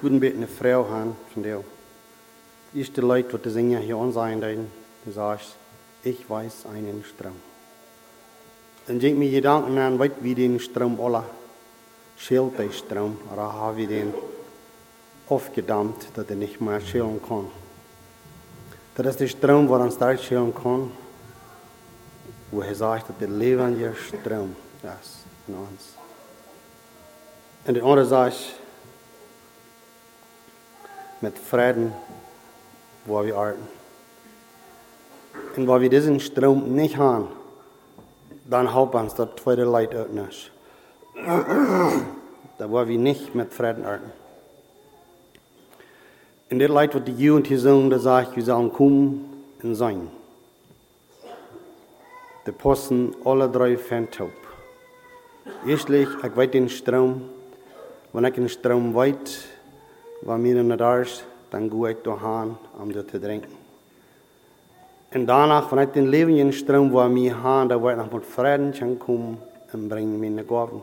guten Bett eine Frau haben von dir. Die erste Leute, die singen hier uns ein, du sagst, ich weiß einen Strom. Dann denk mir Gedanken an, weit wie den Strom aller, schält der Strom, oder habe ich den aufgedammt, dass er nicht mehr schälen kann. Das ist der Strom, wo er stark schälen kann, wo er sagt, dass der lebende Strom ist in uns. Und der andere sagt, mit Frieden, wo wir arten. Und wo wir diesen Strom nicht haben, dann helpt uns das zweite Leid auch nicht. Da wo wir nicht mit Frieden arten. In der Leid, wat die Jugend hier sagen, da sagt, wir sollen kommen und sein. Die passen alle drei Fantaub. Erstlich, ich weiß den Strom. Wenn ich den Strom weiß, wenn mir nicht da ist, dann gehe ich dahin, um das zu trinken. Und danach, wenn ich den lebenden Strom, wo mir haben, da werde ich noch mit Frieden kommen und bringen mir eine Gaben.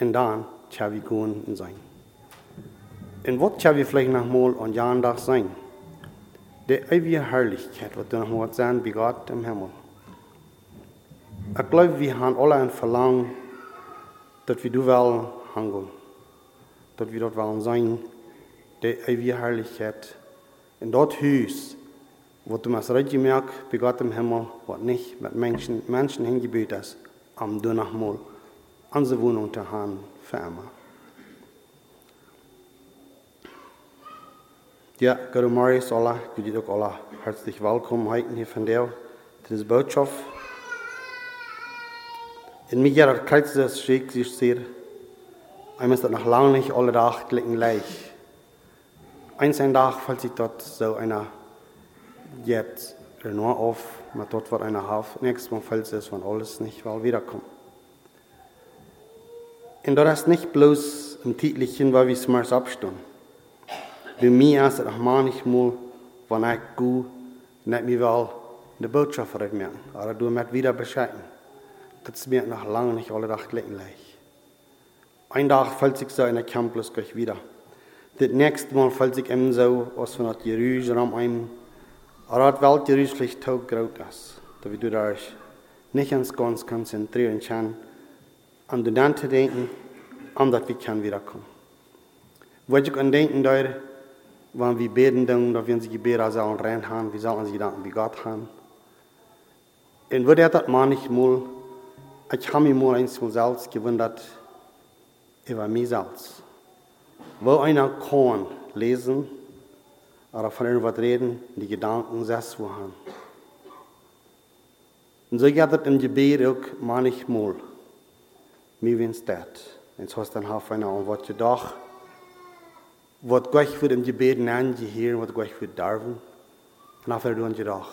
Und dann, kann ich gehen und sein. Und was kann wir vielleicht noch mal an Jahren sein? Die ewige Herrlichkeit, was noch mal sein wie Gott im Himmel. Ich glaube, wir haben alle ein Verlangen, dass wir du wollen handeln. Dass wir dort wollen sein, die ewige Herrlichkeit. In dort Haus, wo du das Recht merkst, wie Gott im Himmel, was nicht mit Menschen, Menschen hingebaut ist, am mal unsere Wohnung zu haben für immer. Ja, Guru Marius, alle, jullie ook alle hartelijk welkom heten hier deel. Het is boodschap. In mij jaar krijgt ze schrik zich zeer. Hij is dat nog lang niet alle dag klikken gleich. Eins ein Tag fällt sich dort so einer jetzt nur auf, maar dort wird einer auf. Nächstes Mal fällt es von alles nicht, weil wiederkommt. Und das ist nicht bloß im Titelchen, weil wir es mal abstehen. Bij mij is het nog manchmal, wenn ich gehe, nicht mir wel de boodschap uitmerken. Aber du met wieder bescheiden. Das ist mir noch lange nicht alle Tag gleich. Ein Tag fällt sich so in der Campus gleich wieder. Das nächste Mal fällt sich eben so, wenn das Jerusalem aber das Welt Jerusalem tau groß ist. Da du da nicht ans ganz konzentrieren kann, an den zu denken, an das wir können wiederkommen. Wo ich an denken, da wenn wir beten, dann, dass wir sie Gebete sollen rein haben, wir sollen sie danken wie Gott haben. Und würde das manchmal, ich habe mich mal eins mal selbst gewundert, selbst. Wo einer kann lesen, oder von irgendwas reden, die Gedanken selbst wo haben. Und so geht es im Gebet auch manchmal. Mir wenn's das. Und so ist dann auf einer, und was je doch, wat Gott für dem Gebet angehören, was Gott für darven, nachher tun sie doch.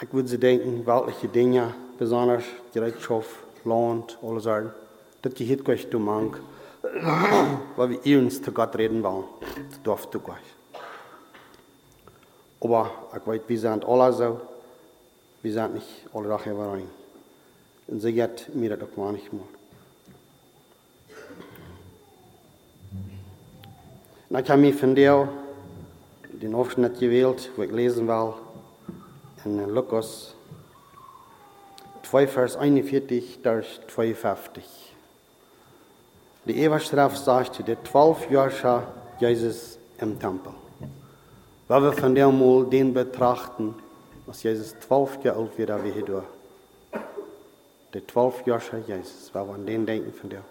Ich würde sie denken, welche Dinge besonders Gereitschaft, Lohnt, alles sagen, das gehört Gott zu mank, weil wir uns zu Gott reden wollen. Das darf du Gott. Aber ich weiß, wir sind alle so, wir sind nicht alle Tag überein. Und so geht mir das auch manchmal. Und ich habe mich von dir den Aufschnitt gewählt, wo ich lesen will, in Lukas 2, Vers 41 durch 52. Die Eberstrafe sagte, der zwölf Jahre Jesus im Tempel. Weil wir von dem mal den betrachten, was Jesus zwölf Jahre alt wird, wie hier Der zwölf Jahre Jesus, weil wir an den denken von dir.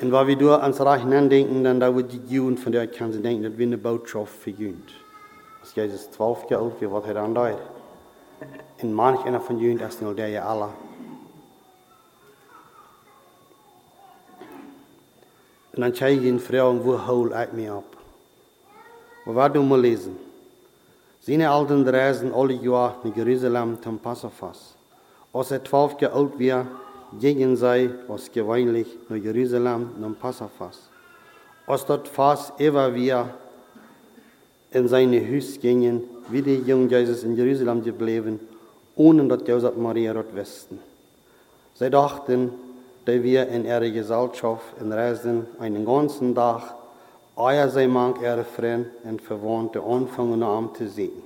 Und wenn wir da ans Reich denken, dann da wird die Jugend von der kann sie denken, dass wir eine Botschaft für Jugend. Als Jesus zwölf Jahre alt wird, was er dann da Und manch einer von Jugend ist nur der ja alle. Und dann zeige ich ihnen Frauen, wo hol ich mich ab. Aber was du mal lesen? Seine alten reisen alle Jahre nach Jerusalem zum Passafas. Als er zwölf Jahre alt war, gegen sei, was gewöhnlich nach Jerusalem zum Passafas. Als dort fast immer wir in seine Hüs gingen, wie die jungen Jesus in Jerusalem geblieben, ohne dass Josef Maria dort wussten. Sie dachten, da wir in ihrer Gesellschaft in Reisen einen ganzen Tag euer sei mag ihre Freunde und Verwandte anfangen am zu sehen.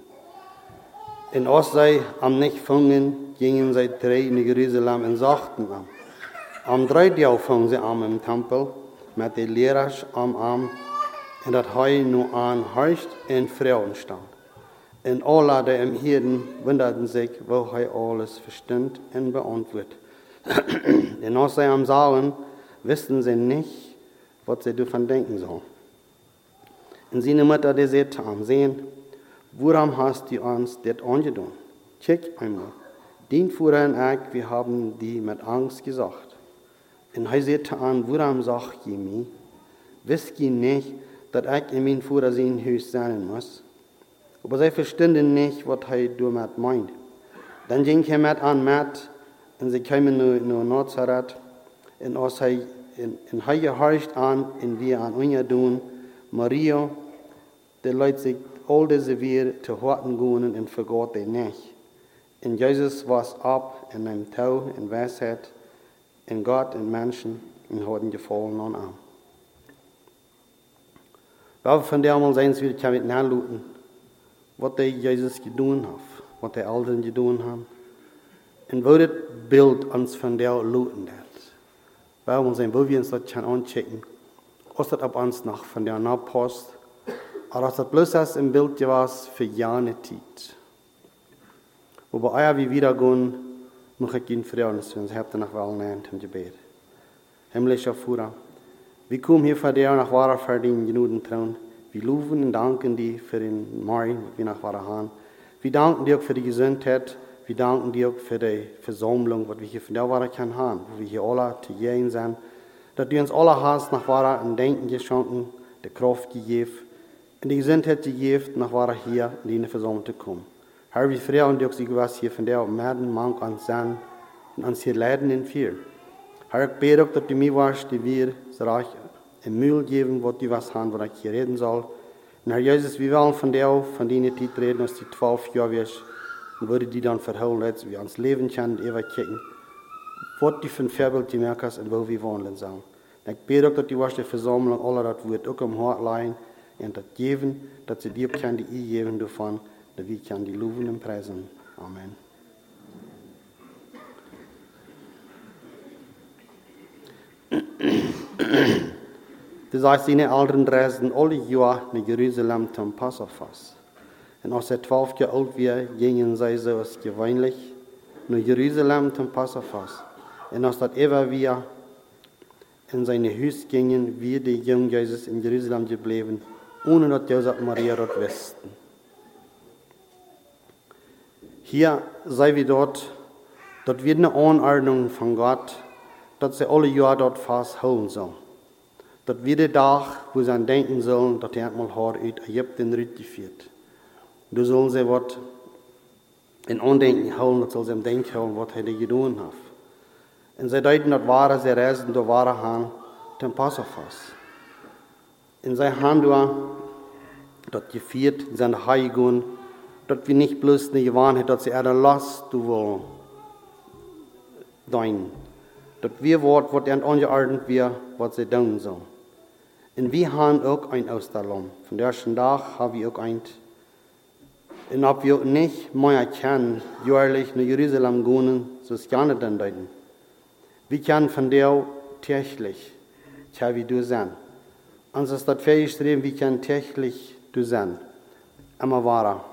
In Ostsee am nicht fangen, gingen sie drei in Jerusalem und sagten am. Am dritten Tag fangen sie an im Tempel mit den Lehrern am Arm und dat hij nu aan huist en vrouwen stand. En alle die hem hielden wunderten sich, wo hij alles verstand en beantwortet. en als sie am Saalen wussten sie nicht, was sie davon denken sollen. Und seine Mutter, die sagte am sehen, woran hast du uns das angetan? Check einmal. Den Führer und ich, wir haben die mit Angst gesagt. Und er sagte an, woran sagt ihr mir? Wisst ihr nicht, dass ich in mein Führer sein Haus sein muss? Aber sie verstanden nicht, was er damit meint. Dann ging er mit an mit, und sie kamen nach Nazareth, und als er, und, und er gehorcht an, und wir an uns tun, Maria, der Leute sich all diese wir zu horten gehen und vergot die nicht. Und Jesus war ab in einem Tau in Weisheit, in Gott und Menschen, und hat ihn gefallen an ihm. Wel van der mal zijn wir kan het naluten, wat de Jesus gedaan hat, wat de Eltern gedaan haben. Und wo das Bild uns von der luten hat. Weil wir sein, wo wir uns das kann anchecken, was das ab uns noch von der nachpasst, aber dass das bloß als Bild was für jene Zeit. Wobei euer wie wieder gehen, muss ich ihn fragen, dass wir uns heute noch wel nennt im Gebet. Himmlischer Führer, wir kommen hier vor dir nach wahrer verdienen genügend Trauen. Wir loben danken dir für den Morgen, wie nach wahrer haben. Wir danken dir auch für die Gesundheit. Wir danken dir auch für die Versammlung, was wir hier von der wahrer können haben, wo wir hier alle zu gehen sind. Dass du uns alle hast nach wahrer ein Denken geschenken, die Kraft gegeben und die Gesundheit gegeben, nach wahrer hier in die Versammlung zu kommen. Herr, wir freuen uns, sie was hier von der Merden, Mank an sein und uns hier leiden in viel. Herr, ich bete auch, dass du mir warst, die wir so reich im Müll geben, was die was haben, was ich hier reden soll. Und Herr Jesus, wir wollen von dir, von deiner Zeit reden, als die zwölf Jahre wirst, und würde die dann verholen, als wir ans Leben können, ewig kicken, was die für ein Vorbild die merkst und wo wir wohnen sollen. Und ich bete auch, dass die was die Versammlung, alle das wird auch am Hort leihen, und das geben, dass sie dir können, die ich geben davon, dass wir können die loben und preisen. Amen. Das heißt, seine Eltern reisten alle Jahre nach Jerusalem zum Passafest. Und als er zwölf Jahre alt war, gingen sie so als gewöhnlich nach Jerusalem zum Passafest. Und als das immer wieder in seine Haus gingen, wie die jungen Jesus in Jerusalem geblieben, ohne dass Josef und Maria dort wussten. Hier sei wir dort, dort wird eine Anordnung von Gott, dass sie alle Jahre dort fast holen sollen. Dat wir der Tag, wo sie an denken sollen, dass er einmal haar uit Ägypten rütgeführt. Da sollen sie was in Andenken holen, das soll sie im Denken holen, was er getan hat. Und sie deuten, dass wahre sie reisen, da wahre han, den Passafas. In sie haben da, das geführt, in seine Heiligung, dass wir nicht bloß eine Gewohnheit, dass sie er Last du wollen, dein. Dass wir wort, was er angeordnet wir, was sie tun sollen. Und haben auch ein Ausstellung. Von der ersten Tag haben wir auch ein. Und ob wir nicht mehr kennen, jährlich nach Jerusalem gehen, so ist gerne dann deuten. Wir können von der täglich, tja wie du sein. Uns ist das festgeschrieben, wir können täglich du sein. Immer wahrer.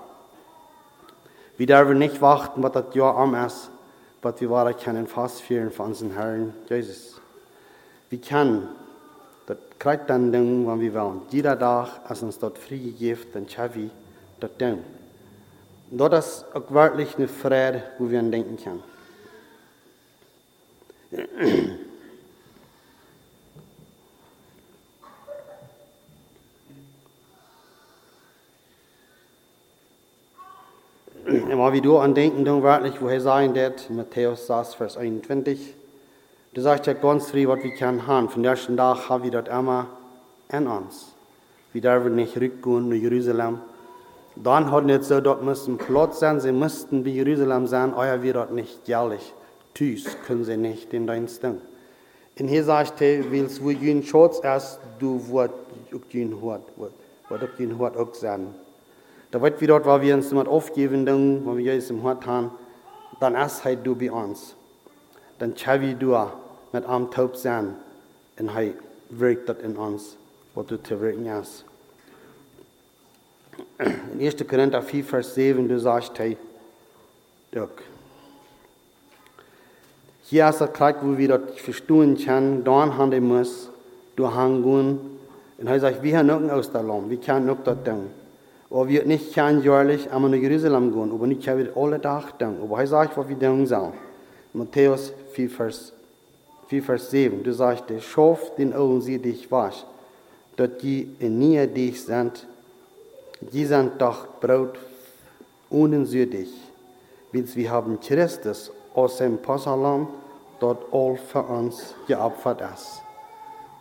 Wir dürfen nicht warten, was das Jahr am ist, was wir wahrer können fast führen von unserem Herrn Jesus. Wir können das krijgt dann Ding, wenn wir wollen. Jeder Tag, als uns dort Friede gibt, dann schaffen wir das Ding. Und das ist auch wirklich eine Freude, wo wir an denken können. Immer wie du an denken, dann wirklich, woher sagen das, Matthäus 6, Vers 21. Du ja ganz frei, was wir können haben. Von der ersten Tag haben wir das immer in uns. Wir dürfen nicht rückgehen nach Jerusalem. Dann hat nicht so, dort müssen Platz sein, sie müssten wie Jerusalem sein, euer wir dort nicht jährlich. Tüß können sie nicht in dein Ding. En hier sagt hij, wils we jun schots as du hoort, wat, wat ook jun hoort ook zijn. Da wird wieder dort, waar wir uns jemand aufgeben, wo wir Jesus im Hort haben, dann ist hij du bei uns. Dann chavi du mit am taub sein, und hij wirkt dat in uns, was du zu wirken hast. In 1. Korinther 4, Vers 7, du sagst, hey, Dirk. Hier ist das Kleid, wo wir das verstehen können, dann handeln muss, du hangehen. Und er sagt, wir haben auch aus der Land, wir können auch das tun. Aber wir nicht können jährlich einmal nach Jerusalem gehen, aber nicht können wir alle Tag tun. Aber er sagt, was wir tun sollen. Matthäus 4, Vers, 4, Vers 7, du sagst, schaff den Augen, sie dich wasch, dass die in Nähe dich sind, die sind doch Brot ohne südig. Weil wir haben Christus aus dem Passalam, dort all für uns geopfert ist.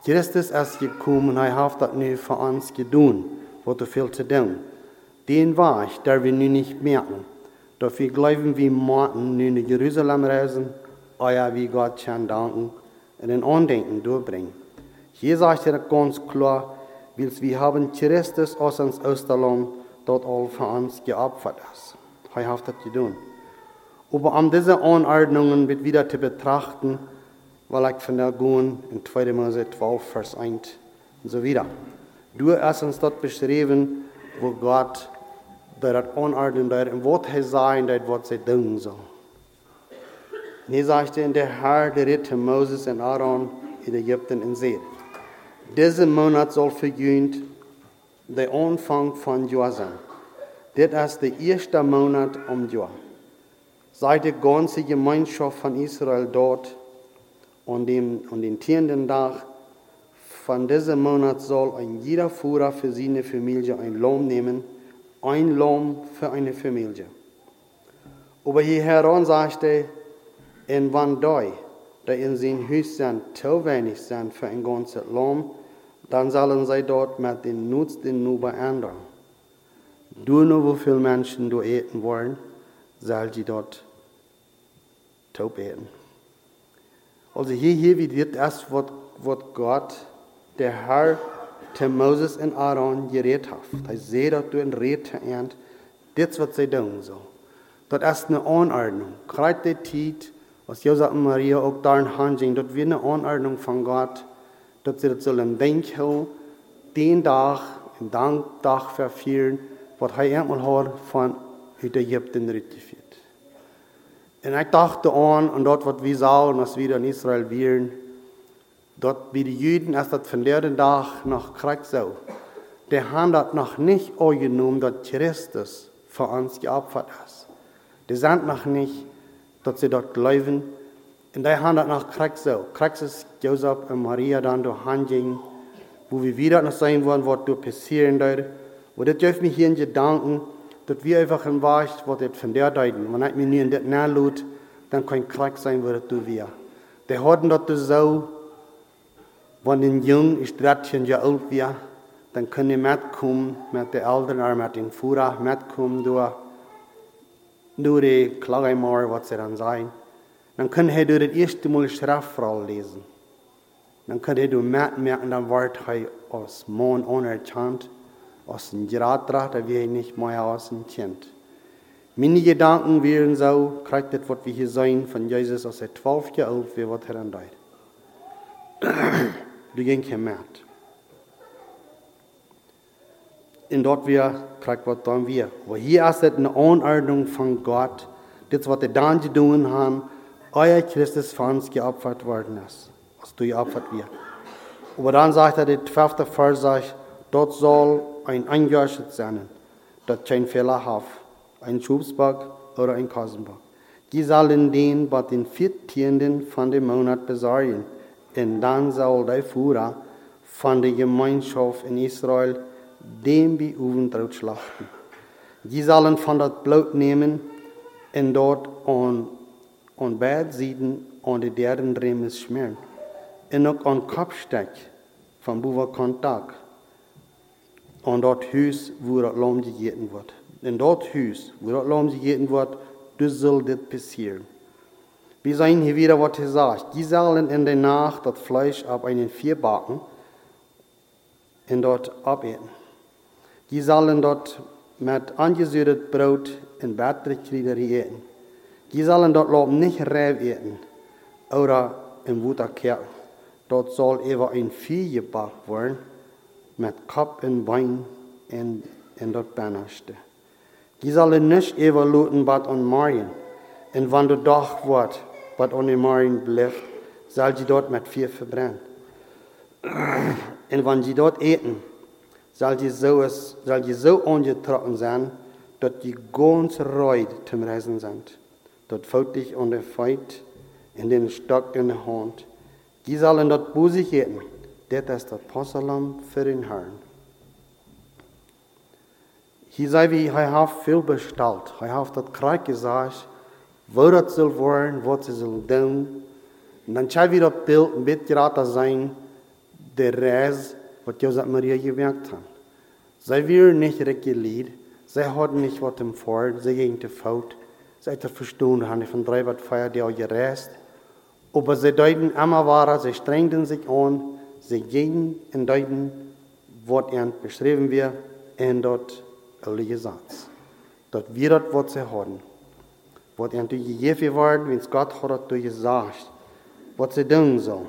Christus ist gekommen er hat das nu für uns getan, was er viel zu tun. Den war ich, der wir nun nicht merken. Wir glauben, wir morgen nun in Jerusalem reisen, euer wie Gott schon danken und ein Andenken durchbringen. Hier sagt er ganz klar, weil wir haben Christus aus uns Osterland dort all für uns geopfert ist. Er hat das getan. Aber um diese Anordnungen wird wieder zu betrachten, weil ich von der gehen in 2. Mose 12, Vers 1 und so wieder. Du hast uns dort beschrieben, wo Gott das anordnen wird und was er sein wird, was er tun soll. Und hier sagte in der Herr, der ritt Moses und Aaron in Ägypten und seht, diesen Monat soll vergönnt der Anfang von Jahr sein. Das ist der erste Monat um Jahr sei die ganze Gemeinschaft von Israel dort und dem, und den zehnten Tag von diesem Monat soll ein jeder Führer für seine Familie ein Lohn nehmen, ein Lohn für eine Familie. Aber hier heran sagte, in wann doi, da in sein zu wenig sind für ein ganzes Lohn, dann sollen sie dort mit den Nutzen nur beändern. Du nur, wie viele Menschen du eten wollen, soll sie dort taub werden. Also hier, hier wird das, was, was Gott, der Herr, zu Moses und Aaron geredet hat. Er sieht, dass du ein Red ernt, das, was sie tun so. Das ist eine Anordnung. Gerade die Zeit, was Josef und Maria auch darin handeln, das wird eine Anordnung von Gott, dass sie das sollen denken, den Tag, den Tag verfehlen, was er einmal hat von Ägypten rückgeführt. Und ich dachte an, und dort, was wir sahen, was wir in Israel wären, dort wie die Juden erst das von der Tag nach Krieg so. Die haben das noch nicht angenommen, dass Christus für uns geopfert ist. Die sind noch nicht, dass sie dort glauben. Und die haben das nach Krieg so. Krieg ist Josef und Maria dann durch Handjing, wo wir wieder noch sein wollen, was dort passieren wird. Und das dürfen mich hier in Gedanken, dass wir einfach in Wahrheit, was das von der deuten. Wenn ich mir nie in das nachlud, dann kann Krieg sein, was das wir. Die hatten das so, wenn ein Jung ist 13 Jahre alt wird, dann können die mitkommen mit den Eltern mit den Führer, mitkommen durch, durch die Klagemauer, was sie dann sagen. Dann können sie durch das erste Mal Schriftroll lesen. Dann können sie durch mitmerken, dann wird er als Mann anerkannt aus dem Geratra, da wir nicht mehr aus dem kennt. Meine Gedanken wären so, kriegt das, was wir hier sehen, von Jesus aus der 12 Jahre alt, wie was er dann deut. Du ging gemerkt. Und dort wir, kriegt was dann wir. Aber hier das eine Anordnung von Gott, das, was er dann getan haben, euer Christus für uns geopfert worden ist, was du geopfert wird. Aber dann sagt er, der 12. Vers sagt, dort soll ein Einjähriges sein, das kein Fehler hat, ein Schubsbock oder ein Kosenbock. Die sollen den bei den vierzehnten von dem Monat besorgen, und dann soll der Führer von der Gemeinschaft in Israel den Beofen schlachten. Die sollen von das Blut nehmen und dort an, an Bettseiten an die deren Remes schmieren. Und auch an Kopfsteck von Buwa Kontakt an dat huis waar dat lam gegeten wordt. In dat huis waar dat lam gegeten wordt, dus zal dit passeren. Wir sehen hier wieder, was er sagt. Die sollen in der Nacht das Fleisch ab einen Vier backen und dort abeten. Die sollen dort mit angesüßtes Brot in Batterikrieder eten. Die sollen dort loben nicht Rev eten oder in Wutterkerl. Dort soll eben ein Vieh gebackt werden mit Kopf und Bein in, in dort Bannerste. Die sollen nicht evaluieren, was an Marien. Und wenn du doch wird, was an Marien bleibt, soll sie dort mit Vieh verbrennen. Und wenn sie dort eten, soll die so, soll die so angetroffen sein, dass die ganz reut zum Reisen sind. Dort fällt dich an der Feit in den Stock in der Hand. Die sollen dort busig eten. Das ist das Passalam für den Herrn. Hier sei wie, er hat viel bestellt. Er hat das Kreuz gesagt, wo das soll werden, was sie soll tun. Und dann schau wieder das Bild mit gerade sein, der Reis, was Josef Maria gemerkt hat. Sie wären nicht reguliert, sie hatten nicht was im Fort, sie gingen zu Faut. Sie hätten verstanden, haben von drei was feiert, die auch gereist. Aber sie deuten immer weiter, sie strengten sich an, sie gingen und deuten, was ihnen beschrieben wird, in dort alle Satz. Dort wir dort, was sie hatten. Was ihnen gegeben worden, wenn es Gott hat durch gesagt, was sie tun sollen.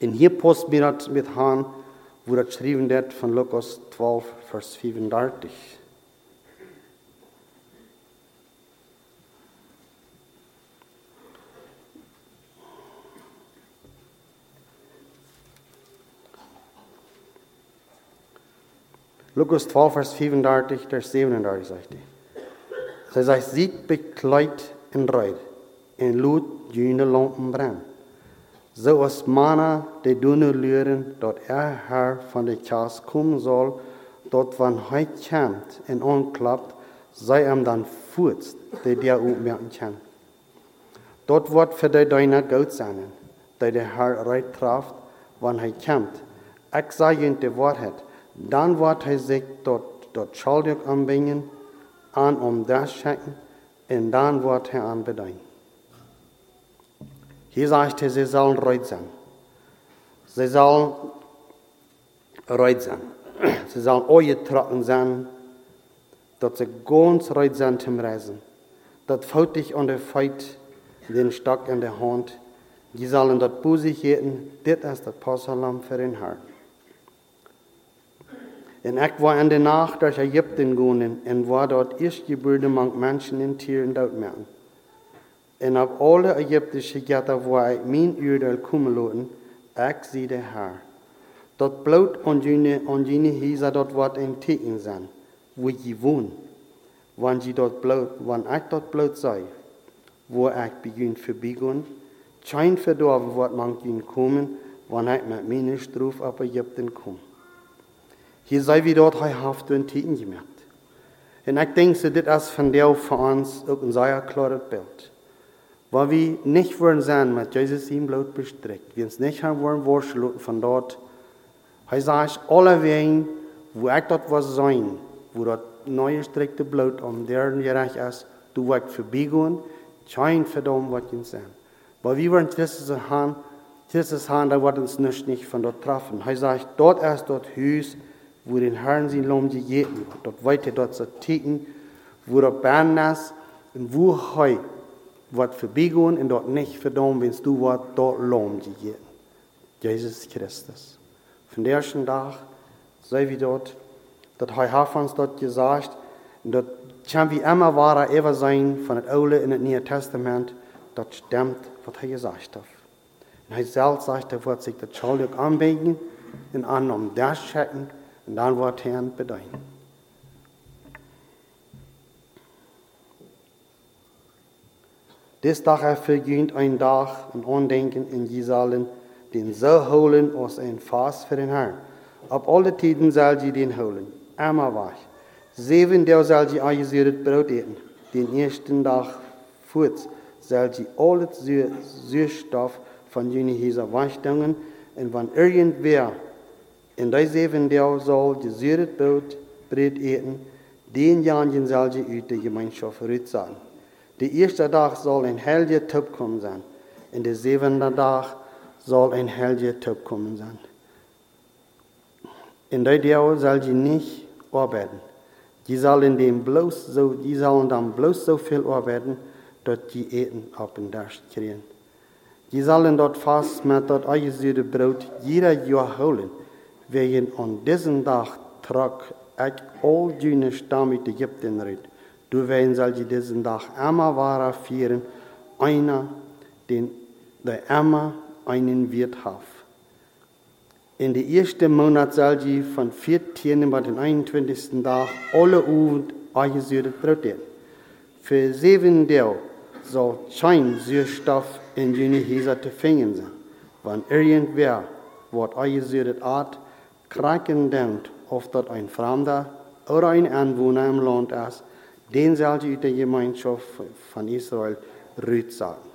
Und hier post mir das mit Han, wo das geschrieben wird von Lukas 12, Vers 35. Lukas 12, Vers 35, der 37 sagt er. Sie sagt, sieht bekleidt in Reut, en lud jene lampen brennen. So als Mana de dunne leren, dat er her van de kaas komen zal, dat van hij komt en aanklapt, zij hem dan voert, de der opmerken kan. Dat wordt voor de deine goud zijn, dat de Herr recht traft, wanneer hij komt. Ik zeg je de waarheid, dan wordt hij zich tot, tot schuldig aanbrengen, aan om das schenken, en dan wordt hij aan bedien. Hier sagt er, sie sollen reut sein. Sie sollen reut sein. Sie sollen angetrocken sein, dass sie ganz reut sind zum Reisen. Das dich an der Feit, den Stock in der Hand. Die sollen dort busig jeden, das ist das Passalam für den Herrn. Und ich war in der Nacht durch Ägypten gegangen und war dort erstgeborene Menschen und Tieren dort merken. En op alle Egyptische gaten waar ik mijn oordeel komen laten, ik zie de Heer. Dat bloot aan jene huizen dat wat in teken zijn, wo je woont. Want je dat bloot, want ik dat bloot zei, waar ik begin voorbijgaan, schijn verdorven wat man kan komen, wanneer ik met mijn stroef op Egypten kom. Hier sei wie dort hij haft een teken gemerkt. En ik denk dat dit is van deel voor ons ook een zeer klares beeld. Weil wir nicht wollen sein mit Jesus ihm Blut bestreckt. Wir uns nicht haben wollen worscheln von dort. Er sagt, alle Wegen, wo ich dort was sein, wo dort neue streckte Blut um deren gerecht ist, du wirst vorbeigehen, schein verdammt, was ihn sein. Weil wir wollen dieses haben, dieses haben, da wird uns nicht, von dort treffen. Er sagt, dort ist dort Haus, wo den Herrn sein Lohn gegeben wird. Dort weiter dort zu ticken, wo dort Bern ist, und wo heute wat förbigån en dort nicht wenn du wat dort lom gegeben. Jesus Christus. Von der ersten Tag sei wir dort, dat hij hat uns dort gesagt, und dort kann wie immer wahrer ever sein von dem Alte in das Neue Testament, das stimmt, was er gesagt hat. Und er selbst sagt, er wird sich das schuldig anbieten und an um das checken und dann wird er bedeuten. Des Tag erfüllt ein Tag ein Andenken in Jerusalem, den so holen als ein Fass für den Herrn. Ab alle Tiden soll sie den holen, immer wach. Sieben der soll sie eingesäuert Brot essen. Den ersten Tag fort soll sie alles Süßstoff von jenen Häuser waschdungen und wenn irgendwer in der sieben der soll die gesäuert Brot, essen, den Jahren soll sie uit der Gemeinschaft rützahlen. Der erste Tag soll ein heiliger Tag kommen sein. Und der siebente Tag soll ein heiliger Tag kommen sein. In der Jahr soll sie nicht arbeiten. Die sollen, dem bloß so, die sollen dann bloß so viel arbeiten, dass die Eten auf den Tisch kriegen. Die sollen dort fast mit dort eingesüßte Brot jeder Jahr holen, wegen an diesem Tag trug ich all die Stamm mit Ägypten red. Du werden soll die diesen Tag immer wahrer führen, einer, den der immer einen Wirt hat. In der ersten Monat die von 14. bis den 21. Tag alle Abend eingesüßte Brot essen. Für sieben Tage soll kein Süßstoff in jene Häuser zu finden sein. Wenn irgendwer, was eingesüßte Art, kranken denkt, of dat ein Fremder oder ein Anwohner im Land ist, die der Gemeinschaft von Israel rüt sagen.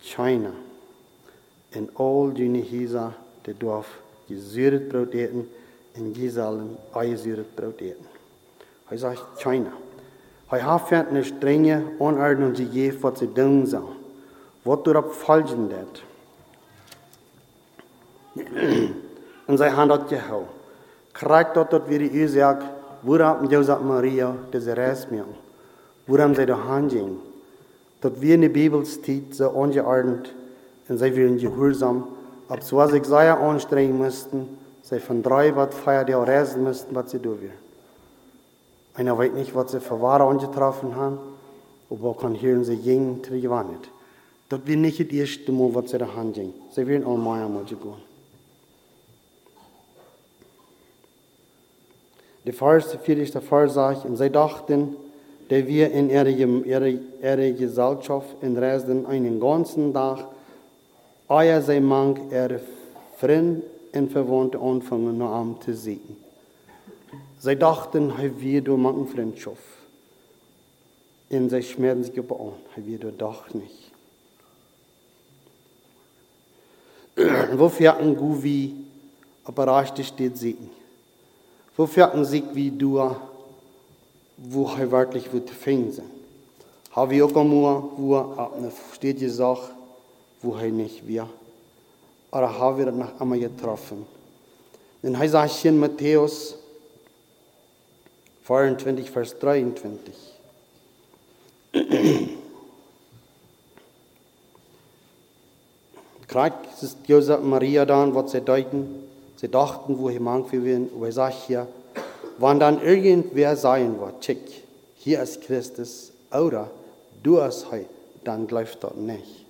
China. In all die Häuser der Dorf gesüret Brot eten, in die sollen eingesüret Brot eten. Er sagt China. Er hat eine strenge Anordnung gegeben, was sie tun sollen. Was darauf folgen wird. Und sie haben das gehauen. Krijgt dat dat weer die zak, waarom Jozef Maria deze reis meer? Waarom zij de handing? Dat wir in de Bibel steht, so ongeordend und sie werden gehorsam, ob so was ich sehr anstrengen müssten, sie von drei was vier Jahre reisen müssten, was sie tun will. Einer weiß nicht, was sie für Ware angetroffen haben, aber kann hören, sie die gewannet. Das wird nicht das erste Mal, was sie da handeln. Sie werden auch mal einmal gehen. Die Vers, vierte Vers sagt, und sie dachten, dass wir in ihrer, ihrer, ihrer Gesellschaft in Dresden einen ganzen Tag, euer sei mang ihre Freunde und Verwandte anfangen, nur am zu sehen. Sie dachten, wir du machen Freundschaft. Und sie schmerzen sich über an, wir du doch nicht. Wofür ein Guvi, aber recht steht sehen. Wo finden sich wie du, wo er wirklich wird finden. Habe ich auch einmal, wo ab eine steht gesagt, wo er nicht wir. Oder haben wir noch einmal getroffen. Denn er sagt hier in Matthäus 24, Vers 23. Kriegt ist Josef Maria dann, was sie deuten. Sie dachten, wo jemand wir werden, aber ich sage hier, wenn dann irgendwer sein wird, check, hier ist Christus, oder du hast heute, dann läuft das nicht.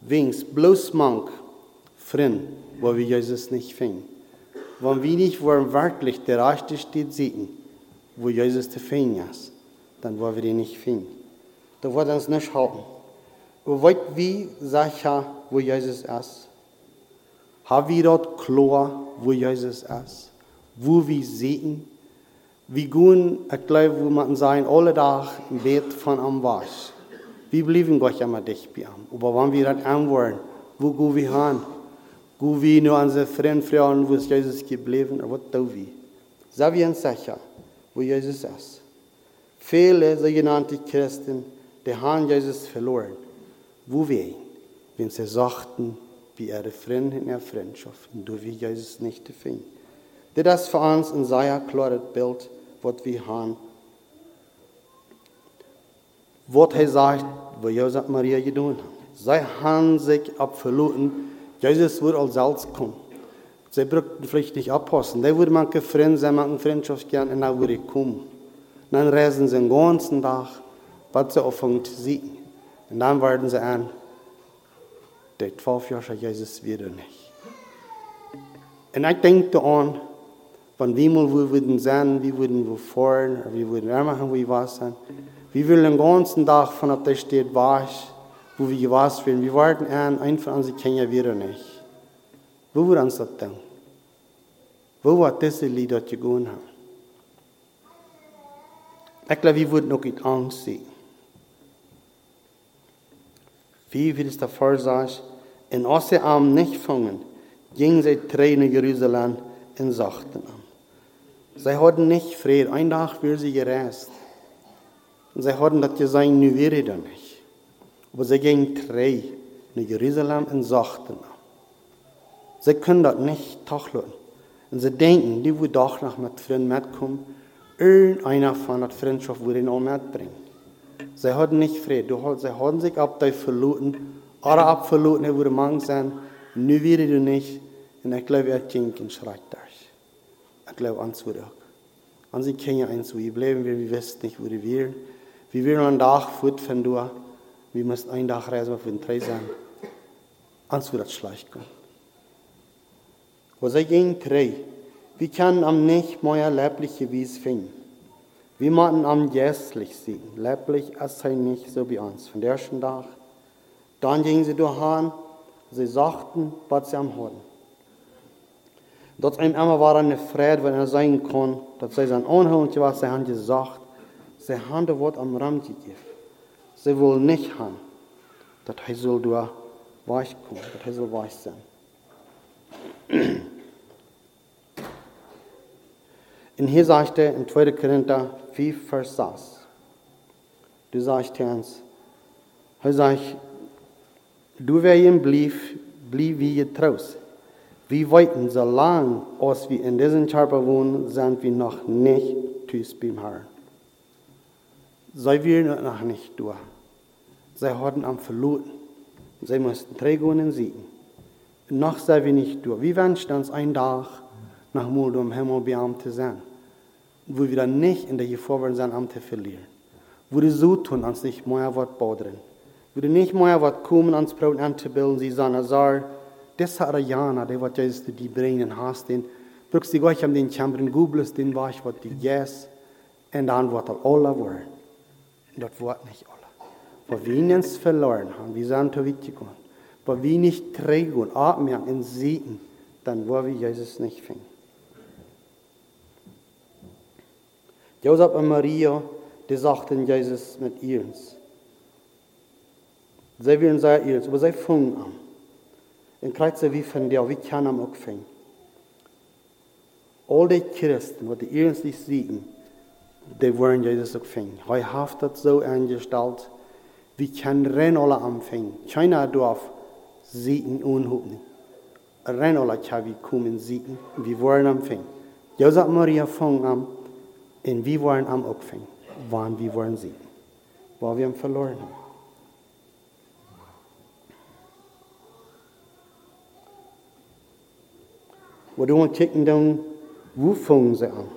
Wings, bloß mank, Freund, wo wir Jesus nicht finden. Wenn wir nicht wollen wirklich der Rechte steht sehen, wo Jesus zu finden ist, dann wollen wir ihn nicht finden. Da wird uns nicht halten. Und weißt wie, sag ich ja, wo Jesus ist? Haben wir dort klar, wo Jesus ist? Wo wir sehen? Wie gehen, ich glaube, wo man sein, alle im Bett von am Wasch. Wir bleiben Gott immer dicht bei ihm. Aber wenn wir das anwollen, wo gehen wir hin? Gehen wir nur unsere Freunde fragen, wo ist Jesus geblieben? Was tun wir? Sind wir uns sicher, wo Jesus ist? Viele sogenannte Christen, die haben Jesus verloren. Wo wir wenn sie sagten, wie ihre Freunde in ihrer Freundschaft, und du wie Jesus nicht finden. Das ist für uns ein sehr klares Bild, was wir haben. Was er sagt, was Josef Maria getan hat. Sie haben sich absolut, Jesus wird als Salz kommen. Sie brauchten vielleicht nicht abpassen. Da würde man Freunde sein, man Freundschaft gern, und dann würde ich kommen. Dann reisen sie den ganzen Tag, was sie anfangen zu sehen. Und dann werden sie an, der twaalf jaar Jesus wieder nicht. Und ich denke daran, wir mal wir würden sein, wir würden wo fahren, wir würden machen, wie was sein. Wir wollen den ganzen Tag von der steht wasch, wo wir gewas werden. Wir warten an, einfach an sie kennen wieder nicht. Wo wird uns das denn? Wo wird diese Lieder gegangen haben? Ich glaube, wir würden noch in Angst sehen. Wie viel ist der Vorsage? In sie am nicht fangen, gingen sie Tränen Jerusalem und sagten Sie hatten nicht Frieden. Ein Tag wird sie gereist. Und sie hatten das gesagt, nu wäre das nicht. Aber sie gingen drei nach Jerusalem und sagten, sie können das nicht tacheln. Und sie denken, die wo doch noch mit Freunden mitkommen, irgendeiner von der Freundschaft würde ihn auch mitbringen. Sie hatten nicht Frieden. Sie hatten sich ab der verloren, oder abverloren, er würde mang sein, nu wäre du nicht. Und ich glaube, er denkt und schreit das. Glaube, ans würde auch. An sie kennen eins, wie bleiben wir, wir wissen nicht, wo wir wären. Wir einen Tag fort von du, wir müssen einen Tag reisen, den drei sein. Das schlecht gehen. Was ich gegen drei, wir können am nicht mehr leibliche Wies finden. Wir machen am jässlich sehen. Leiblich ist sei nicht so wie uns. Von der ersten Tag. Dann gingen sie durch Han, sie sagten, was sie am hatten. Dat ihm immer war eine Freude, wenn er sagen kann, dass sie sein Unheimlich was haben gesagt, sie haben das Wort am Raum gegeben. Sie wollen nicht haben, dass er soll durch weich kommen, dass er soll weich sein. Und hier sagt er in 2. Korinther 4, Vers 6, du sagst uns, er sagt, du wer ihm blieb, blieb wie ihr Wir weiten, solange als wir in diesem Körper wohnen, sind wir noch nicht tüß beim Herrn. Sie wir noch nicht durch. Sie hatten am verloren. Sie mussten trägen und siegen. Noch sind wir nicht durch. Wie wünschen uns ein Tag nach Mut um Himmel Beamte sein, wo wir dann nicht in der Gefahr sein Amt verlieren. Wo die so tun, uns nicht mehr was bauen. Wo die nicht mehr was kommen, uns Brot anzubilden, sie sagen, dessa Arayana, det var just die bringen hast den, brukst die gleich am den chambren gubles, den war ich wat die yes, und dann wat alla war. Das wird nicht alla. Weil wir uns verloren haben, wir sind zu gekommen. Weil wir nicht trägen atmen und sehen, dann wollen wir Jesus nicht finden. Josef und Maria, die sagten Jesus mit ihns. Sie werden sehr ihns, aber sie fangen an. En vi funderer, vi kjenner dem også. Alle de kristne, wat de eerste zien, de waren Jesus ook fing. Hij heeft dat zo aangesteld, vi kan ren alle anfängen. Keiner darf siegen unholen. Ren alle kan vi kommen siegen, vi waren anfängen. Josef Maria fang an, und wir waren am Opfern, wann wir waren siegen, weil wir verloren haben. Tyckte de, wo fangen sie an?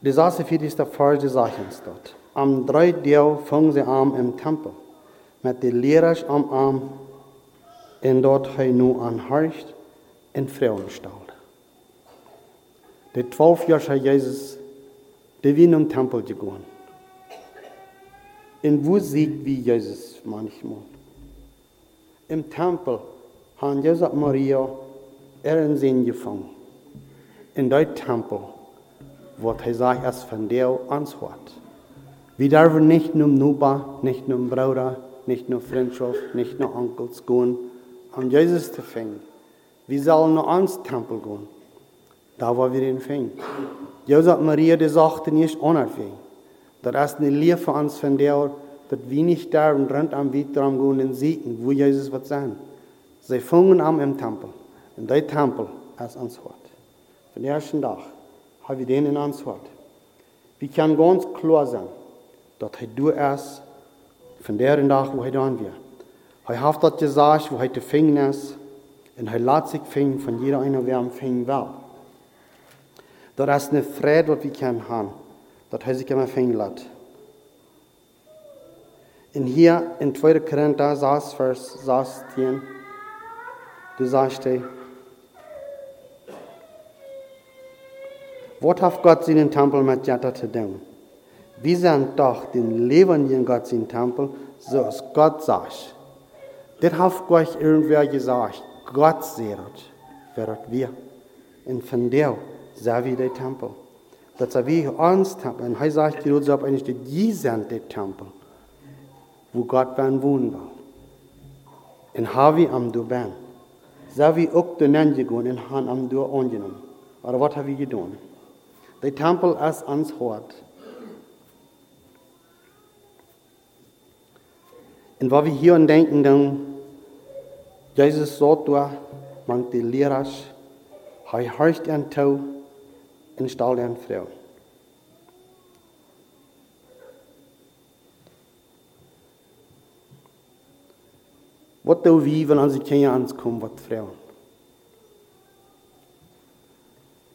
Die Sache für die falsche Sachen dort. Am dritten Tag fangen sie an im Tempel. Mit den Lehrern am Arm. Und dort hat nur an Harcht in Frauenstall. Der zwölf Jahre Jesus, der wie im Tempel gegangen. Und wo sieht wie Jesus manchmal? Im Tempel han Josef Maria er in sin. In der Tempel, wo er sagt, es von der anschaut. Wir dürfen nicht nur Nuba, nicht nur Bruder, nicht nur Freundschaft, nicht nur Onkels gehen, um Jesus zu finden. Wir sollen nur ans Tempel gehen. Da wo wir ihn finden. Josef Maria, die sagte nicht unerfähig. Das ist eine Lehre für uns von der, dass wir nicht da und rund am Weg dran gehen und sehen, wo Jesus wird sein. Sie fangen an im Tempel. In der Tempel ist Antwort. Von der ersten Tag haben wir den in. Wir können ganz klar sein, dass er du erst von der Tag, wo er dann wird. Er hat das gesagt, wo er zu finden ist, und er lässt sich finden von jeder einer, wer am finden will. Das ist eine Freude, die wir können haben, dass er sich immer finden lässt. Und hier in 2. Korinther 6, Vers 16, Hat Gott seinen Tempel mit Jetta zu tun? Wir sind doch den lebendigen Gott seinen Tempel, so als Gott sagt. Das hat Gott irgendwer gesagt. Gott sehrt, während wir. Und von der sehen wir den Tempel. Das ist wie uns Tempel. Und er sagt, die Leute eigentlich, die sind der Tempel, wo Gott wohnen will. Und haben wir am Duban zou vi ook de nanje gaan en han am door ongenam. Maar wat hebben we gedaan? Der Tempel ist ans Hort. Und was wir hier an denken, dann, Jesus sagt man die Lehrer, er horcht ein Tau und stellt ein Frau. Was doen we wanneer ze kinderen aankomen wat vrouwen?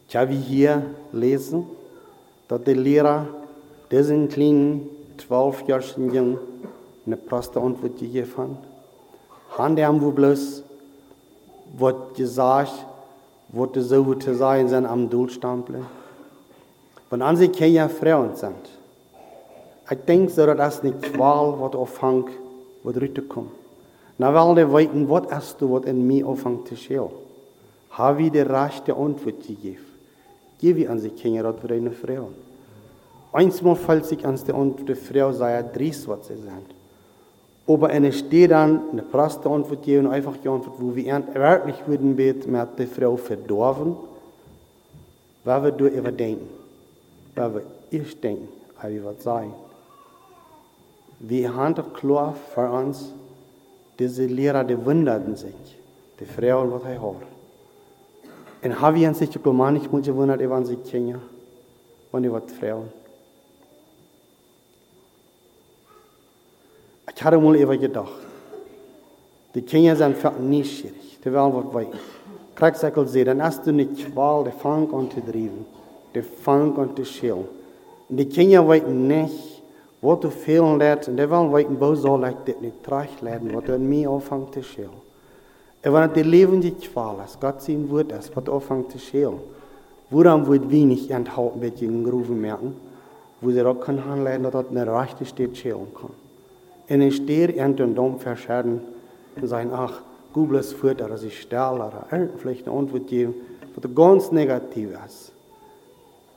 Ich habe hier lesen, dass der Lehrer diesen kleinen zwölfjährigen Jungen eine Antwort gegeben hat. Han der wo bloß wird gesagt, wird so zu sein sind am Duldstampeln. Wenn an sie keine Frauen sind, ich denke, so, dass das nicht Qual, was aufhängt, wird rüberkommen. De weten, wat is du wat in mij aufhängt zu scheel? Habe ich die rechte Antwort gegeben? Gebe ich an sie Kinder für eine Frau. Einmal fällt sich an die Antwort der Frau, sei er dries, was sie sind. Aber eine steht dann, eine praste Antwort geben, einfach die Antwort, wo wir wirklich würden beten, mit der Frau verdorben, weil wir durch überdenken, weil wir ich denken, wie wir sein. Wir haben doch klar für uns, diese Lehrer, die wunderten sich, die Frauen, was er haben wir sich gemeint, ich muss wundern, die waren sie Kinder und die waren Frauen. Ich hatte mal immer gedacht, die Kinder sind für schwierig, die wollen was weiten. Kriegsäckel sehen, dann hast du nicht Qual, die fangen an zu drieben, die fangen an zu schälen. Die Kinder weiten nicht, wat du veel leert, en dat wel weten, wo soll ich dit nicht terugleiden, wat er mir anfängt zu schälen. Und wenn die Leben Qual ist, Gott sein Wort ist, was anfängt zu schälen, woran wird wenig enthalten, wird in Gruben merken, wo sie auch können anleiten, dass das eine rechte steht schälen kann. Und ich stehe in den Dom verschärden und sagen, ach, ist führt, dass ich stelle, oder vielleicht eine Antwort geben, was ganz negativ ist.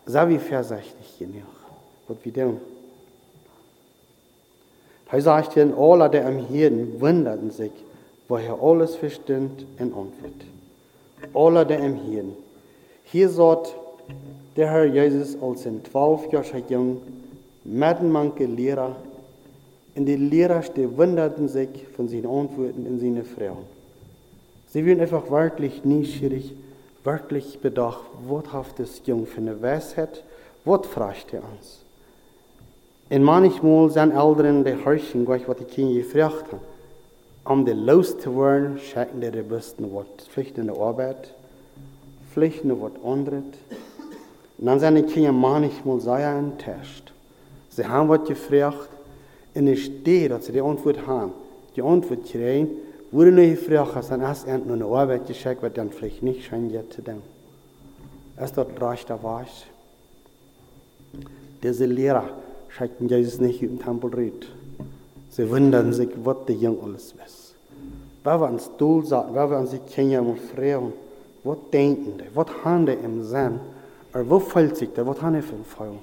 Sei wie vorsichtig genug, was wir tun. Hij ihnen, alle, die am Hirden wunderten sich, woher alles verstand und antwort. Alle, die am Hirden. Hier sagt der Herr Jesus als ein zwölfjähriger Jung, mit manche Lehrer, und die Lehrer wunderten sich von seinen Antworten in seine Frauen. Sie werden einfach wirklich neugierig, wirklich bedacht, was hat das Jung für eine Weisheit, was fragt er uns? En manchmal zijn ouderen de gleich wat die kinderen gevraagd hebben. Om de los te worden, schicken de bewussten wat vluchten in de arbeid, vluchten wat anderes. En dan zijn die kinderen manchmal sehr enttäuscht. Sie haben was gefragt, und es steht, dass sie die Antwort haben. Die Antwort kriegen, wurde nur gefragt, dass dann erst nur eine Arbeit geschickt wird, dann vielleicht nicht scheint jetzt zu denken. Erst dort reicht der Wasch. Diese Lehrer, schauten Jesus nicht im Tempel redet. Sie wundern sich, was der Jung alles weiß. Wer wir uns Stuhl sagen, wer wir uns die Kinder und Frauen, was denken die, was haben die im Sinn, oder wo fällt sich der, was haben die für ein Feuer?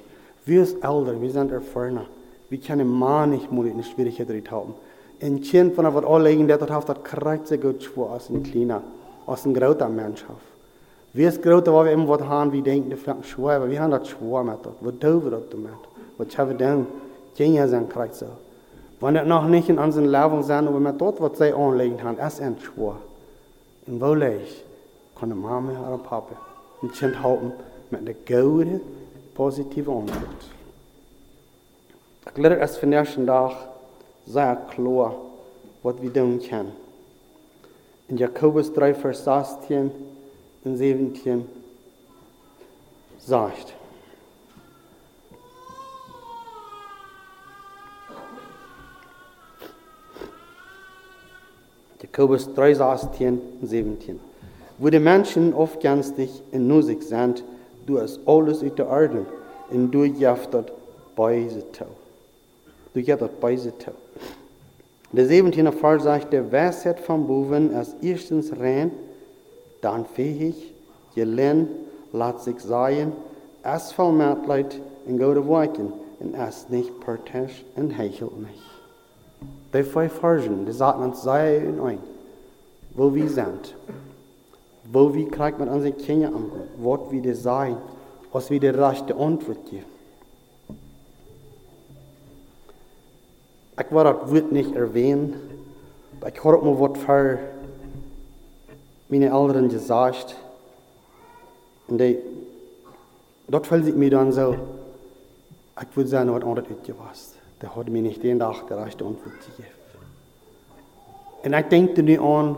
Wir sind älter, wir sind erfahrener, wir können man nicht mal in Schwierigkeit drin haben. Ein Kind von was alle legen, der hat, das kreuz gut schwer aus dem Kleiner, aus dem großen Menschhaft. Wir sind groß, wo wir immer was haben, wir denken, das schwer, wir haben das schwer mit das. Was wir das damit? Wat hebben we dan? Dingen zijn krijgt zo. Wanneer het nog niet in onze leven zijn, maar met dat wat zij aanleggen gaan, is een schwoor. En wo leeg, kan de mama en papa een kind houden met de goede, positieve antwoord. Ik leer het vandaag dag zeer klaar wat we doen kunnen. In Jakobus 3, vers 16 en 17 zegt. Jakobus 3, 16 und 17. Wo die Menschen oft ganstig in Nusig sind, du hast alles in der Erde und du jaft dort beise tau. Du jaft dort beise tau. Der 17. Vers sagt, der Weisheit vom Buben ist erstens rein, dann fähig, lernen, lat sich sein, es vollmätleid in gute Werken und es nicht partisch und hechelt nicht. Die fünf Versen, die sagen uns sei in ein, wo wir sind, wo wir kriegt man unsere Kinder an, was wir sein, als wie de rechte antwoord geben. Ik wil dat woord niet erwähnen. Ik hoor ook maar wat voor mijn ouderen gezegd. En die, dat voelde ik me dan zo. Ik würde sagen, wat anders uitgewast. Der hat mir nicht den Tag der rechte Antwort gegeben. Und ich denke nu an,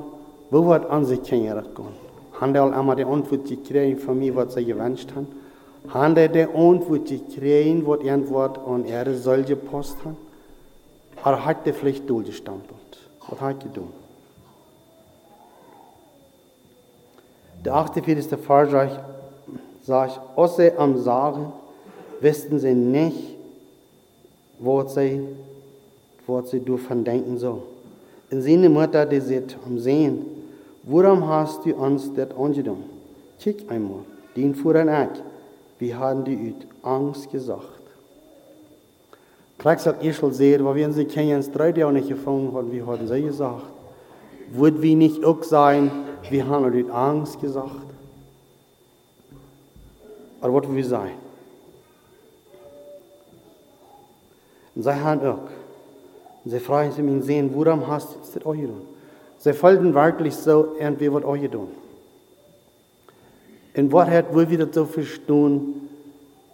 wo wird sich Kinder gehen? Haben die einmal die Antwort gekriegt von mir, was sie gewünscht haben? Haben die die Antwort gekriegt, was irgendwas an ihre Soll gepasst haben? Oder hat die vielleicht durchgestampelt? Was hat die getan? Der 48. Vers sagt, sagt, sie am Sagen, wussten sie nicht, sie, was sie davon denken sollen. Und seine Mutter, die sagt, am Sehen, warum hast du uns das angetan? Kick einmal, den fuhren ich. Wir haben die ut Angst gesagt. Gleich sagt Ischel sehr, weil wir sie kennen, drei Jahre nicht gefangen haben, wie haben sie gesagt. Wird wir nicht auch sein, wir haben die Angst gesagt? Oder was wir sein? Und sie haben auch. Und sie fragen sich ihn sehen, warum hast du das euch getan? Sie folgen wirklich so, irgendwie was euch getan. Und was hat wohl wieder so verstehen,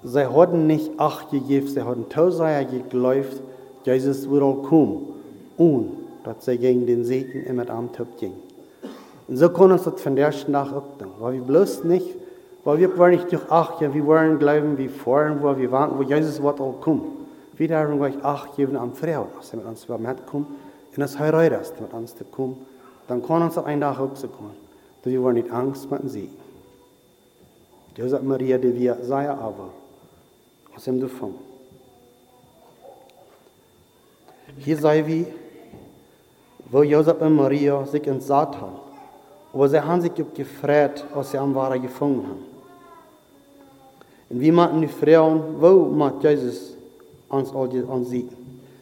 sie hatten nicht Acht gegeben, sie hatten tausend geglaubt, Jesus würde kommen, und dass sie gegen den Segen immer am Top ging. Und so können uns das von der Tag auch tun, weil wir bloß nicht, weil wir waren nicht durch Acht, ja, wir wollen glauben wie vorhin, wo wir waren, wo Jesus wird auch kommen. Wieder haben wir Acht geben am Frau, als er mit uns mitkommt, und das heiratet mit uns zu kommen, dann kann uns ein Tag auch so kommen. Wir wollen nicht Angst mit dem Segen. Josef Maria de via Zaya Ava. Aus dem Dufang. Hier sei wie, wo Josef und Maria sich entsatt haben. Aber sie haben sich gefreut, als sie am Wahre gefunden haben. Und wie machen die Frauen, wo macht Jesus uns all ansehen?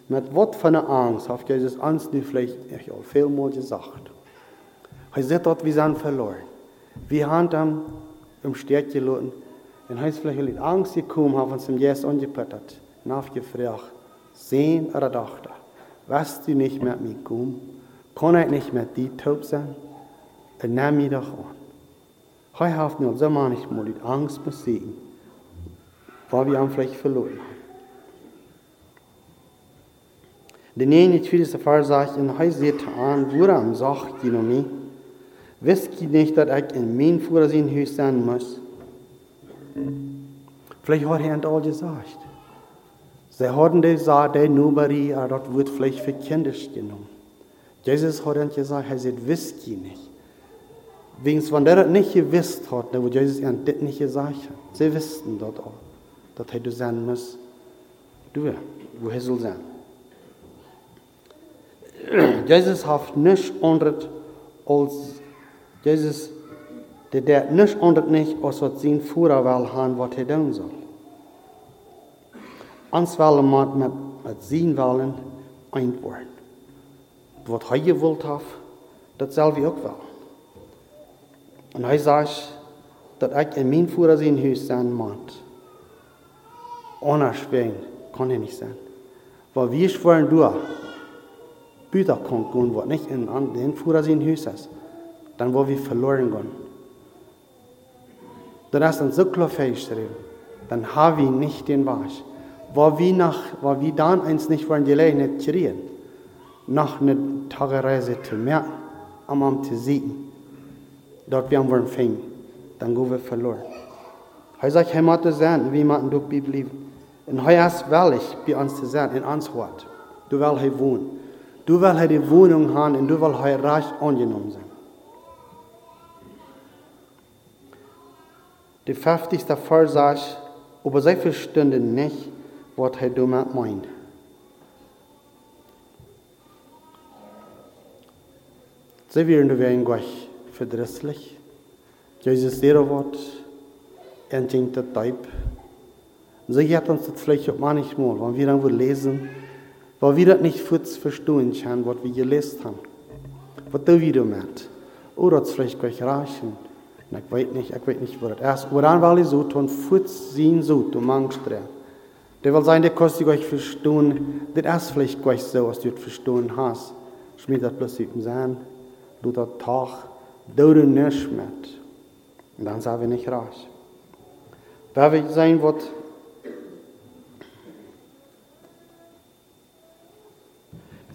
Mit was für einer Angst hat Jesus uns nicht vielleicht ich auch vielmal gesagt. Er sagt dort, wir sind verloren. Wir haben dann im Steg gelassen. Und er ist vielleicht mit Angst gekommen, haben uns im Jesus angepattet und aufgefragt, sehen oder dachte, wirst du nicht mit mir kommen? Kann ich nicht mit dir taub sein? Und nimm mich doch an. Heute haben wir so manchmal die Angst besiegen, weil wir haben vielleicht verloren haben. 29. Vers sagt, und heute seht an, woran sagt mich? Wisst ihr nicht, dass ich in mein Vorsinnhaus sein muss? Vielleicht hat er all gesagt. Sie hatten gesagt, der Nobody, aber das wird vielleicht für Kinder genommen. Jesus hat ihnen gesagt, er sagt, wisst ihr nicht. Wegen, wenn der das nicht gewusst hat, wird Jesus ihnen das nicht gesagt hat. Sie wussten dort auch, dass er sein muss. Du, wo er soll sein. Jesus hat nicht anderes als Jesus, der der nicht anders nicht, als was sein Führer will haben, was er tun soll. Uns wollen wir mit, mit sein Willen antworten. Was er gewollt hat, das soll wir auch wollen. Und er sagt, dass ich in mein Führer sein Haus sein muss. Ohne Schwingen kann er nicht sein. Weil wir schwören, gehen, was nicht in den Führer sein Haus ist dann wo wir verloren gehen. Dann ist klar festgeschrieben, dann haben wir nicht den Wasch. Wo wir, nach, wo wir dann eins nicht wollen, die Gelegenheit kriegen, nach einer Tagereise zu merken, am Abend zu siegen, dort wir wollen fängen, dann gehen wir verloren. Er sagt, er muss sein, wie durch die Bibel Und er ist willig, bei uns zu sein, in Wort. Du willst hier wohnen. Du willst die Wohnung haben und du willst reich angenommen sein. Die 50. Vers sagt, aber sie verstanden nicht, was er damit meint. Sie werden werden gleich verdrießlich. Jesus ihre Wort, er denkt das Teib. Sie hat uns das vielleicht auch manchmal, wenn wir dann lesen, weil wir das nicht kurz verstehen können, was wir gelesen haben. Was du wieder mit. Oder es vielleicht gleich reichen ich weet niet, ik weet niet wat het is. Waaraan wil je zo tun, voets zien zo, du mangst drin. Der will sein, der kostet euch verstehen, das ist vielleicht gleich so, als du es verstehen hast. Schmied das bloß üben sein, du das Tag, du du nicht mit. Und dann sind wir nicht reich. Wer wir sein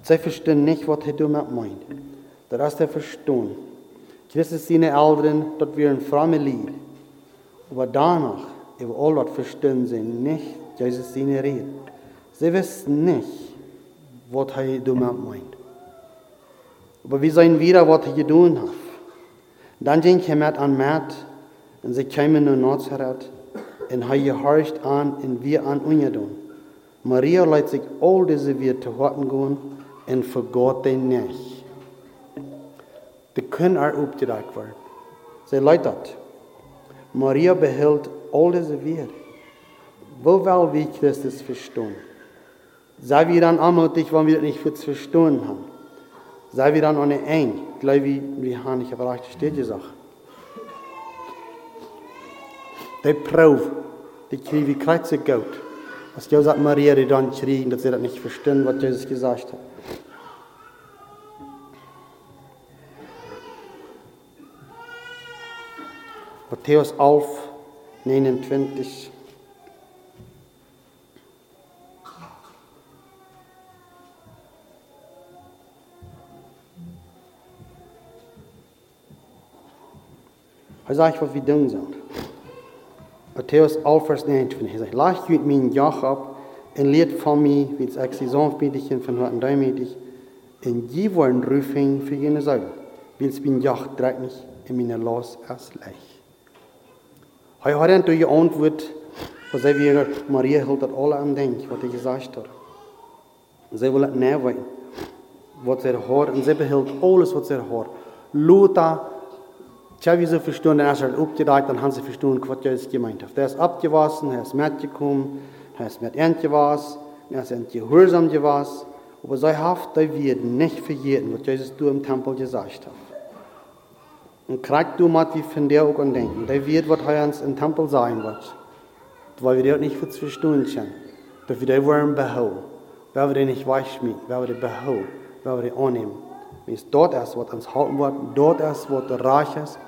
sie verstehen nicht, was er damit meint. Das ist der Verstehen. Christus seine Eltern, dat wir ein frommer Lied. Aber danach, über all das verstehen sie nicht, Jesus seine Rede. Sie wissen nicht, was er damit meint. Aber wir sehen wieder, was er getan hat. Dann ging er mit an Matt und sie kamen nach Nazareth und er gehorcht an und wir an ungedun. Maria lässt sich all diese Werte zu horten gehen und vergott den nicht. De können er opgedacht worden. Zij leidt dat. Maria behält all diese Werte. Wo will wir Christus verstehen? Sei wir dann anmutig, wenn wir das nicht für verstehen haben. Sei wir dann ohne eng, glaube ich, wir haben nicht aber recht steht gesagt. Die Probe, die kriegen wie Kreuze Gott. Was Jesus Maria, die dann schrieben, dass sie das nicht verstehen, was Jesus gesagt hat. Matthäus 11, 29. Hij zegt wat we doen zijn. Matthäus 11, vers 29. Hij zegt, laat je mijn jach op en leert van mij, wie het exisonfmedigen van wat duimedig, en je worden roeping voor je zuil. Wils mijn jach draait niet en mijn los als leicht. Hij had een je antwoord, was hij weer, Maria hield dat alle aan denkt, wat hij gezegd had. Zij wil het neerweten, wat zij hoort, en zij behield alles wat zij hoort. Lothar, tja, wie ze verstaan, en als er opgedacht, dan hebben ze verstaan wat Jezus gemeint heeft. Hij is abgewassen, hij is metgekommen, hij is met entgewassen, er ist entgehorsam gewassen, aber zij heeft, dat wir nicht vergeten, was Jesus du im Tempel gesagt hat. Und kriegt du mal wie von der auch denken. Der wird, was er uns im Tempel sein wird. Weil wir das nicht für zwei Stunden können. Dass wir das wollen behalten. Weil wir das nicht weichschmieden. Weil wir das behalten. Weil wir das annehmen. Wenn dort ist, was uns halten wird. Dort ist, was der Reich ist.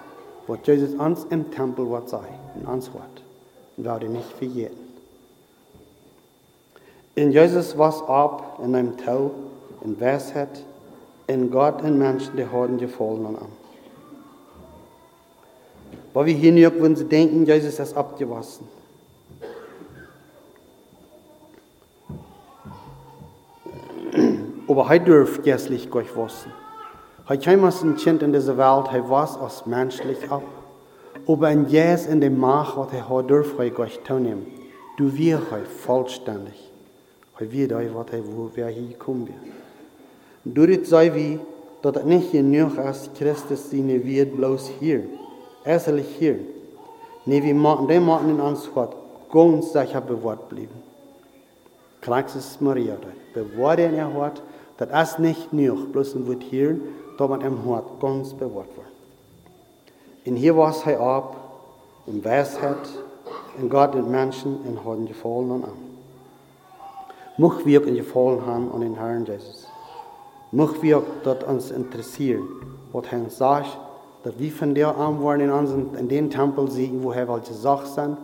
Was Jesus uns im Tempel wird sein. In uns wird. Und wir das nicht vergessen. In Jesus was ab in einem Tau, in Weisheit, in Gott und Menschen, die haben gefallen an. Weil wir hier wenn sie denken, Jesus ist abgewaschen. Aber er dürft gestlich Gott waschen. Er kam als ein Kind in dieser Welt, er was als menschlich ab. Aber ein Jes in dem Mach, was er hat, dürft er Gott tun. Du wirst er vollständig. Er wird er, was er, wo wer hier kommen wird. Durch das sei wie, dass es nicht genug ist, Christus seine wird bloß hier. Erstlich hier. In uns Gott ganz sicher bewahrt bleiben. Kraxis Maria, bewahrt in ihr Hort, das ist nicht nur bloß ein Wort hier, da man im Hort ganz bewahrt wird. Und hier war es er ab, in Weisheit, in Gott und Menschen, in haben gefallen und an. Mocht wir auch in gefallen haben an den Herrn Jesus. Mocht wir auch dort uns interessieren, was er sagt, dass wir von der an wollen in, den Tempel sehen, wo er welche Sachen sind,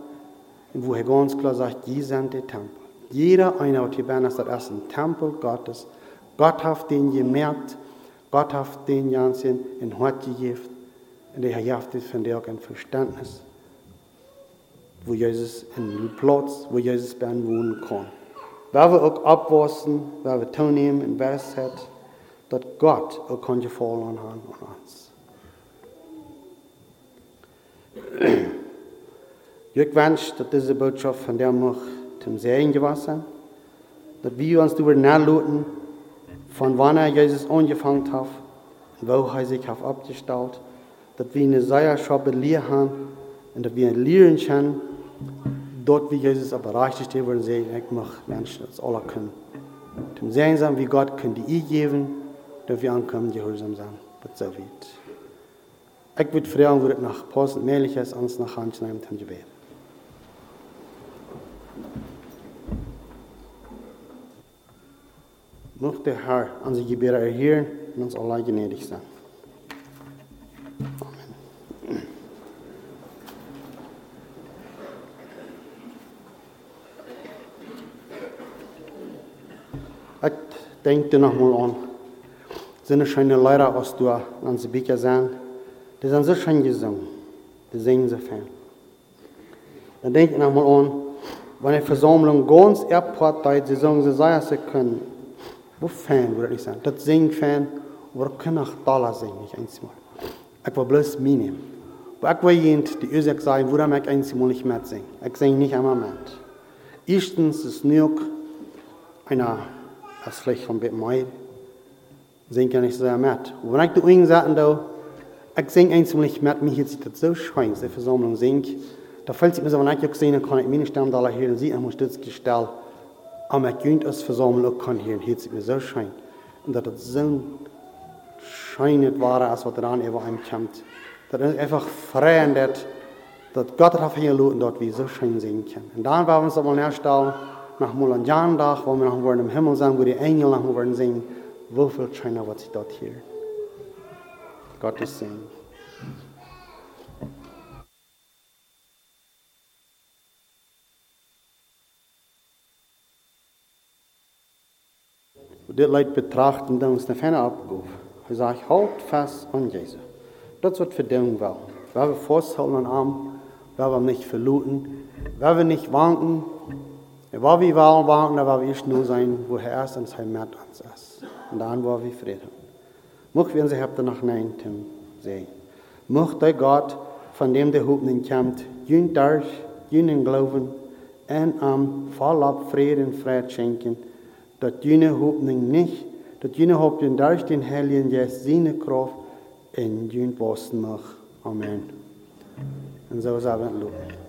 und wo er ganz klar sagt, die sind der Tempel. Jeder eine hat hier ist das ein Tempel Gottes. Gott hat den gemerkt, Gott hat den ganzen in Hort gegeben, und er hat von der auch ein Verständnis, wo Jesus in Platz, wo Jesus bei wohnen kann. Weil wir auch abwaschen, weil wir tun nehmen in Weisheit, dass Gott auch gefallen haben an uns. Ich wünsche, dass diese Botschaft von der mich zum Sehen gewesen dass wir uns darüber nachluten, von wann er Jesus angefangen hat und wo er sich hat abgestellt, dass wir eine Seierschaft lernen und dass wir lernen können, dort wie Jesus aber erreicht ist, wollen sehen, ich möchte Menschen, das alle können. Zum Sehen sein, wie Gott können die geben, dass wir ankommen, gehorsam sein, was so wird. Passend meelig is, anders nog handje neemt en gebed. Mocht de Herr zijn gebeden erheren en ons Allah gnädig zijn. Amen. Ik denk er nog mal aan. Zijn schöne Leute, als du sie Bücher zijn, die sind so schön gesungen. Die singen so fern. Dann denk ich noch mal an, wenn eine Versammlung ganz erparteit, sie sagen, sie sei sie können. Wo fan würde ich sagen? Das singen fan, wir können auch Dollar singen, nicht einmal. Ich will bloß mitnehmen. Aber ich will jemand, die Ursache sagen, wo ich einmal nicht mehr singen. Ich singe nicht einmal mit. Erstens ist York einer, das vielleicht von mehr, singe ich nicht sehr mit. Und wenn ich die Ungen sagen, ich singe einmal nicht mit, mir hier das so schön, die Versammlung singt, da fällt mir so, ich auch sehen kann, ich meine Stimme da hier und sieht, ich muss das gestellt, aber ich könnte es Versammlung auch kann hier, hier mir so schön. Und dass das so schön war, als was daran über einem kommt. Das ist einfach frei und das, dass Gott darauf hingelot dort wir so schön singen können. Und dann werden wir uns einmal herstellen, nach mal an Jahndach, wo wir noch im Himmel sind, wo die Engel noch singen, wie viel schöner wird sich dort hier. Gottes Segen. Dit Leid betrachten, ons fijne opgave. Hij zegt, houd vast aan Jezus. Dat is wat we doen wel. Waar we vasthouden aan, waar we niet verluten, waar we niet wanken, waar we wel wanken, waar we eerst nur zijn, wo er erst uns hij met ons is. En dan waar we vrede. Mocht wir uns hebben nog nein Tim sehen. Mocht der Gott, von dem der Hoffnung kommt, jün durch, jünen Glauben, en am vollab Frieden und Frieden schenken, dat jene Hoffnung nicht, dat jene Hoffnung durch den Heiligen Geist seine Kraft in jün Bosten noch. Amen. Und so sagen wir